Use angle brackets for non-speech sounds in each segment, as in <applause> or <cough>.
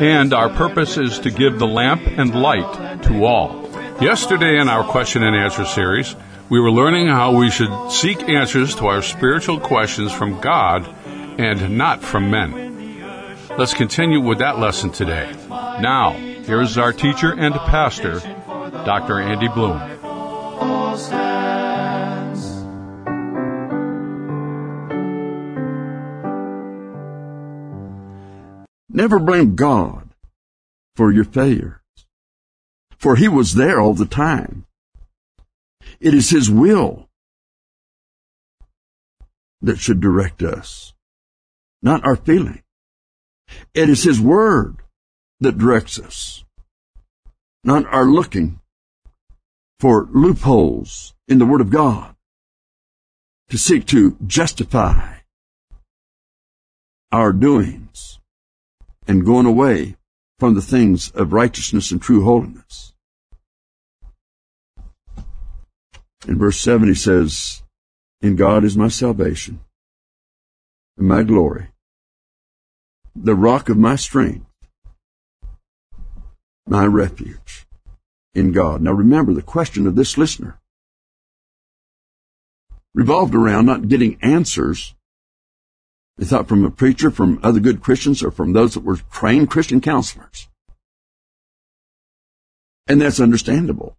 and our purpose is to give the lamp and light to all. Yesterday in our question and answer series, we were learning how we should seek answers to our spiritual questions from God and not from men. Let's continue with that lesson today. Now, here's our teacher and pastor, Dr. Andy Bloom. Never blame God for your failures, for He was there all the time. It is His will that should direct us, not our feeling. It is His Word that directs us, not our looking for loopholes in the Word of God to seek to justify our doings and going away from the things of righteousness and true holiness. In verse 7 he says, In God is my salvation and my glory, the rock of my strength, my refuge in God. Now remember the question of this listener revolved around not getting answers. They thought from a preacher, from other good Christians, or from those that were trained Christian counselors. And that's understandable.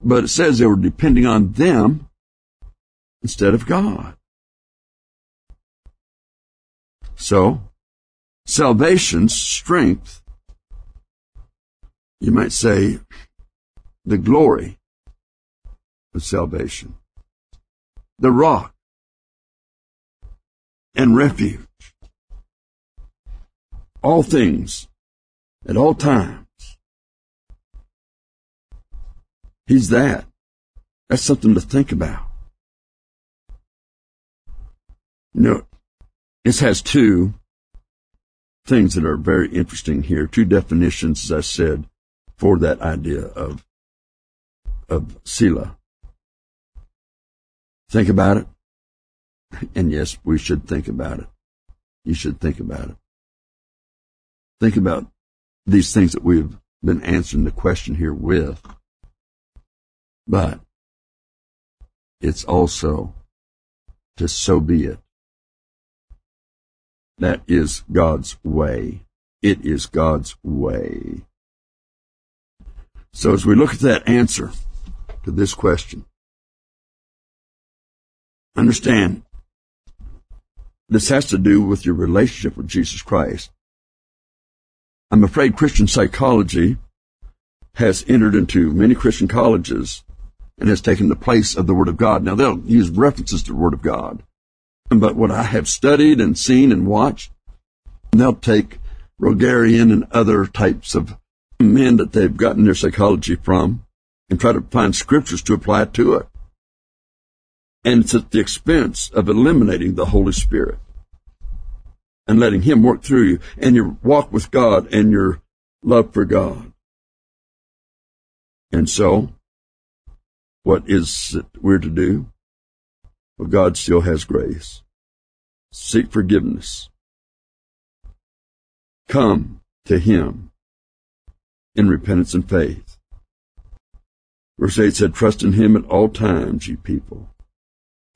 But it says they were depending on them instead of God. So, salvation's strength, you might say, the glory of salvation, the rock and refuge, all things at all times He's that. That's something to think about. Know, this has two things that are very interesting here. Two definitions, as I said, for that idea of, of Selah. Think about it. And yes, we should think about it. You should think about it. Think about these things that we've been answering the question here with. But it's also to so be it. That is God's way. It is God's way. So as we look at that answer to this question, understand this has to do with your relationship with Jesus Christ. I'm afraid Christian psychology has entered into many Christian colleges and has taken the place of the Word of God. Now they'll use references to the Word of God. But what I have studied and seen and watched, they'll take Rogerian and other types of men that they've gotten their psychology from and try to find scriptures to apply to it. And it's at the expense of eliminating the Holy Spirit and letting Him work through you and your walk with God and your love for God. And so, what is it we're to do? Well, God still has grace. Seek forgiveness. Come to Him in repentance and faith. Verse 8 said, Trust in Him at all times, ye people.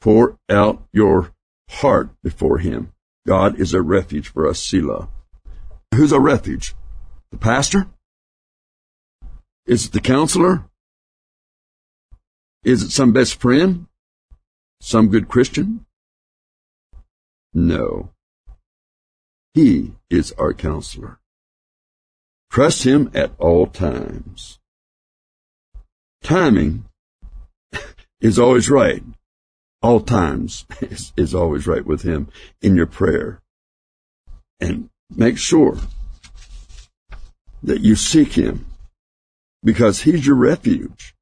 Pour out your heart before Him. God is a refuge for us, Selah. Who's our refuge? The pastor? Is it the counselor? Is it some best friend? Some good Christian? No. He is our counselor. Trust him at all times. Timing <laughs> is always right. All times is, is always right with him in your prayer. and make sure that you seek him because he's your refuge.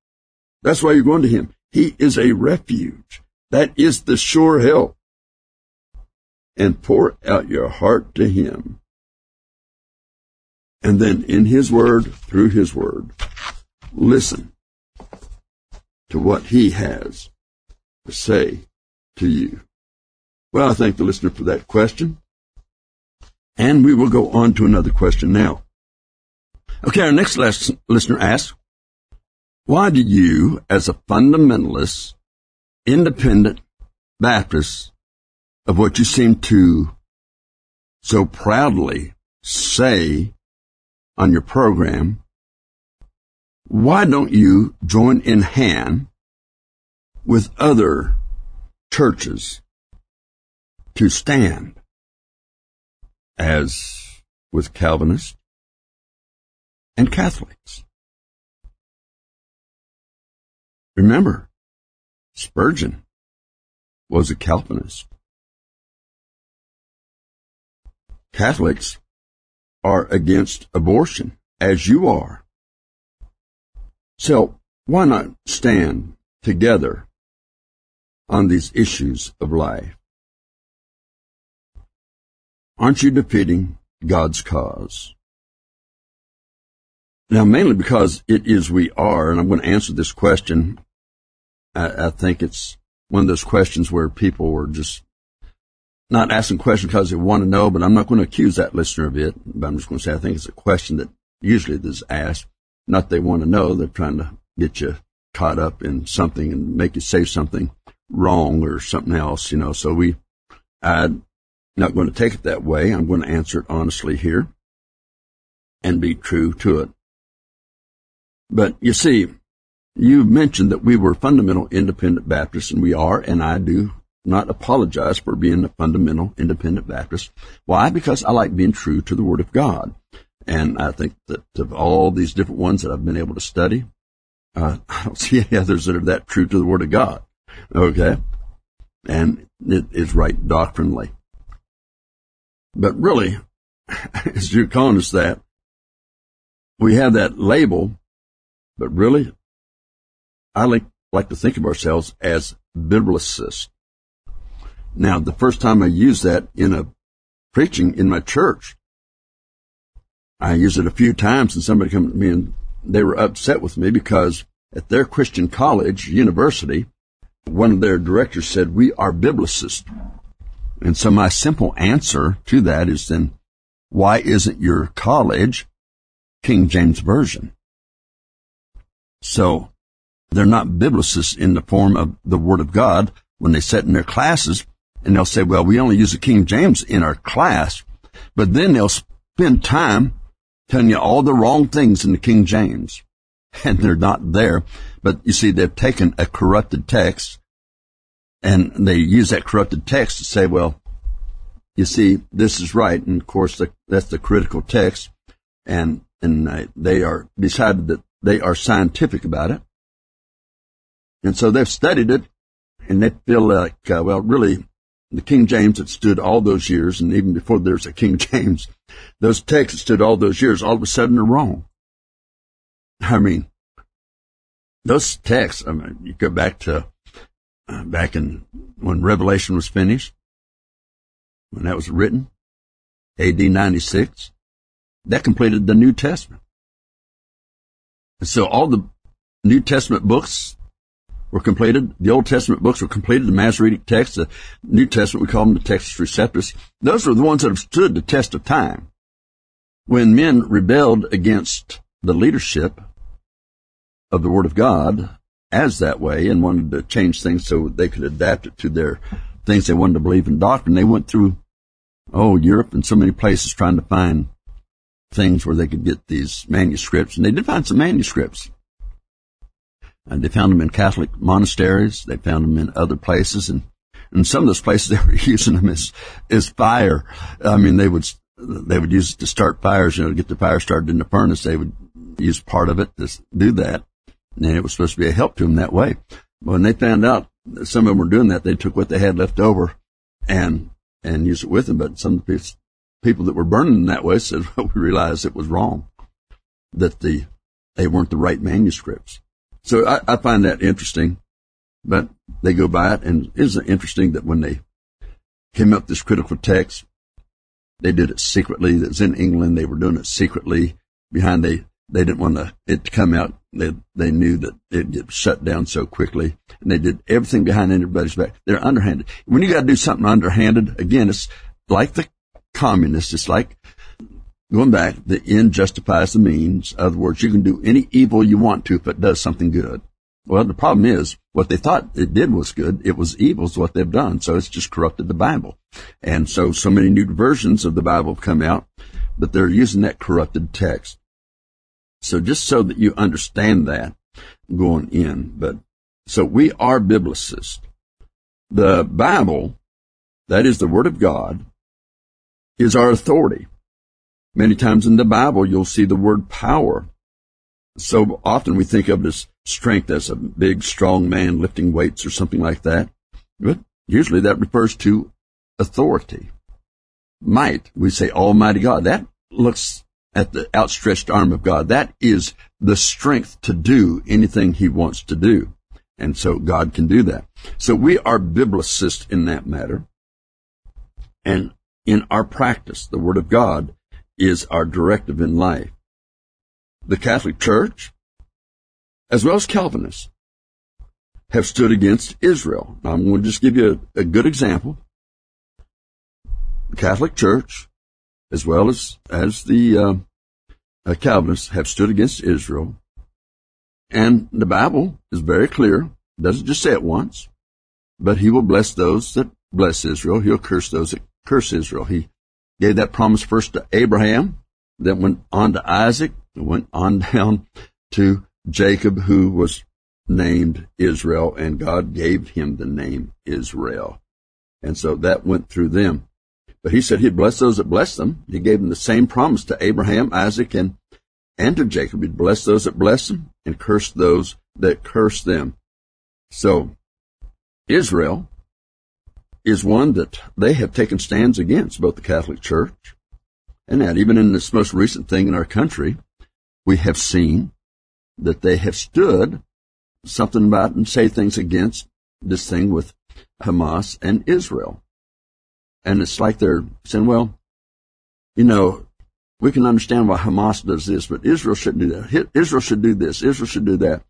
That's why you're going to him. He is a refuge. That is the sure help. And pour out your heart to him. And then in his word, through his word, listen to what he has say to you. Well, I thank the listener for that question. And we will go on to another question now. Okay, our next listener asks, why do you, as a fundamentalist, independent Baptist, of what you seem to so proudly say on your program, why don't you join in hand with other churches to stand as with Calvinists and Catholics? Remember, Spurgeon was a Calvinist. Catholics are against abortion, as you are. So why not stand together on these issues of life? Aren't you defeating God's cause? Now, mainly because it is we are, and I'm going to answer this question. I, I think it's one of those questions where people were just not asking questions because they want to know, but I'm not going to accuse that listener of it. But I'm just going to say I think it's a question that usually is asked. Not they want to know, they're trying to get you caught up in something and make you say something wrong or something else, you know. So we, I'm not going to take it that way. I'm going to answer it honestly here and be true to it. But you see, you mentioned that we were fundamental independent Baptists, and we are, and I do not apologize for being a fundamental independent Baptist. Why? Because I like being true to the Word of God. And I think that of all these different ones that I've been able to study, uh, <laughs> I don't see any others that are that true to the Word of God. Okay? And it is right doctrinally. But really, <laughs> as calling us that, we have that label but really, I like, like to think of ourselves as biblicists. Now, the first time I used that in a preaching in my church, I used it a few times and somebody came to me and they were upset with me because at their Christian college, university, one of their directors said, we are biblicists. And so my simple answer to that is then, why isn't your college King James Version? So they're not biblicists in the form of the Word of God when they sit in their classes and they'll say, well, we only use the King James in our class, but then they'll spend time telling you all the wrong things in the King James <laughs> and they're not there. But you see, they've taken a corrupted text and they use that corrupted text to say, well, you see, this is right. And of course, the, that's the critical text. And, and uh, they are decided that they are scientific about it. And so they've studied it and they feel like, uh, well, really, the King James that stood all those years, and even before there's a King James, <laughs> those texts that stood all those years, all of a sudden are wrong. I mean, those texts, I mean, you go back to, uh, back in, when Revelation was finished, when that was written, AD 96, that completed the New Testament. And So all the New Testament books were completed. The Old Testament books were completed. The Masoretic text, the New Testament, we call them the Textus Receptus. Those are the ones that have stood the test of time. When men rebelled against the leadership of the Word of God as that way and wanted to change things so they could adapt it to their things they wanted to believe in doctrine, they went through, oh, Europe and so many places trying to find things where they could get these manuscripts, and they did find some manuscripts. And they found them in Catholic monasteries. They found them in other places, and in some of those places <laughs> they were using them as as fire. I mean, they would they would use it to start fires. You know, to get the fire started in the furnace, they would use part of it to do that, and it was supposed to be a help to them that way. When they found out that some of them were doing that, they took what they had left over and and used it with them. But some of the people that were burning that way said, <laughs> well, we realized it was wrong, that the, they weren't the right manuscripts. So I, I find that interesting, but they go by it and isn't it interesting that when they came up with this critical text, they did it secretly. It was in England. They were doing it secretly behind they, they didn't want to, it to come out. They, they knew that it'd get shut down so quickly and they did everything behind everybody's back. They're underhanded. When you got to do something underhanded, again, it's like the communists. It's like going back, the end justifies the means. In other words, you can do any evil you want to if it does something good. Well, the problem is what they thought it did was good. It was evil is what they've done. So it's just corrupted the Bible. And so, so many new versions of the Bible have come out, but they're using that corrupted text. So just so that you understand that going in, but so we are biblicists. The Bible, that is the Word of God, is our authority. Many times in the Bible, you'll see the word power. So often we think of it as strength as a big, strong man lifting weights or something like that. But usually that refers to authority. Might, we say Almighty God. That looks at the outstretched arm of God. That is the strength to do anything He wants to do. And so God can do that. So we are biblicists in that matter. And in our practice, the Word of God is our directive in life. The Catholic Church, as well as Calvinists, have stood against Israel. Now, I'm going to just give you a, a good example. The Catholic Church, as well as, as the uh, uh, Calvinists, have stood against Israel. And the Bible is very clear. Doesn't just say it once, but he will bless those that bless Israel. He'll curse those that curse Israel. He gave that promise first to Abraham, then went on to Isaac, and went on <laughs> down to Jacob, who was named Israel, and God gave him the name Israel. And so that went through them. But he said he'd bless those that bless them. He gave them the same promise to Abraham, Isaac, and, and to Jacob. He'd bless those that bless them and curse those that curse them. So Israel is one that they have taken stands against, both the Catholic Church and that. Even in this most recent thing in our country, we have seen that they have stood something about and say things against this thing with Hamas and Israel. And it's like they're saying, well, you know, we can understand why Hamas does this, but Israel shouldn't do that. Israel should do this. Israel should do that.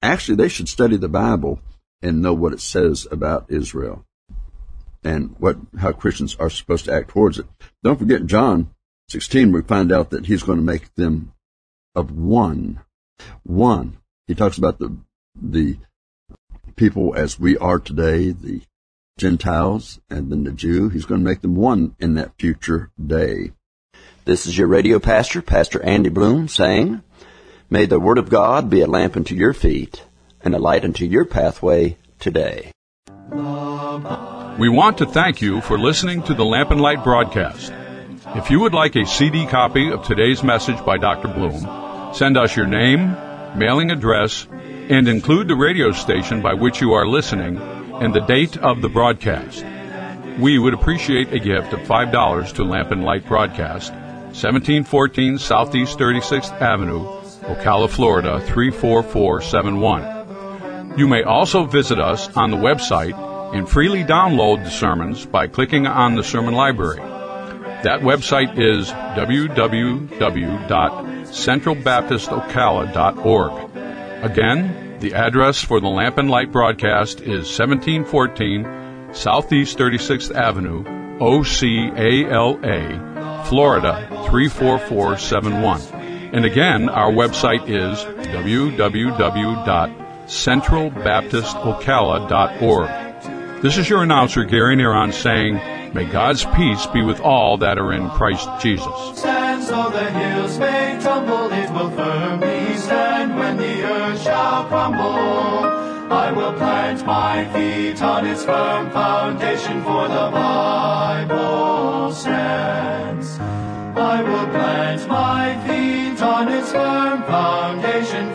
Actually, they should study the Bible and know what it says about Israel and what how Christians are supposed to act towards it. Don't forget John 16, we find out that he's going to make them of one. One. He talks about the the people as we are today, the Gentiles and then the Jew. He's going to make them one in that future day. This is your radio pastor, Pastor Andy Bloom, saying, May the Word of God be a lamp unto your feet and a light unto your pathway today. We want to thank you for listening to the Lamp and Light broadcast. If you would like a CD copy of today's message by Dr. Bloom, send us your name, mailing address, and include the radio station by which you are listening and the date of the broadcast. We would appreciate a gift of $5 to Lamp and Light Broadcast, 1714 Southeast 36th Avenue, Ocala, Florida 34471. You may also visit us on the website and freely download the sermons by clicking on the sermon library. That website is www.centralbaptistocala.org. Again, the address for the Lamp and Light broadcast is 1714 Southeast 36th Avenue, OCALA, Florida 34471. And again, our website is www.centralbaptistocala.org. This is your announcer, Gary Neron, saying, May God's peace be with all that are in Christ Jesus. My feet on its firm foundation, for the Bible stands. I will plant my feet on its firm foundation.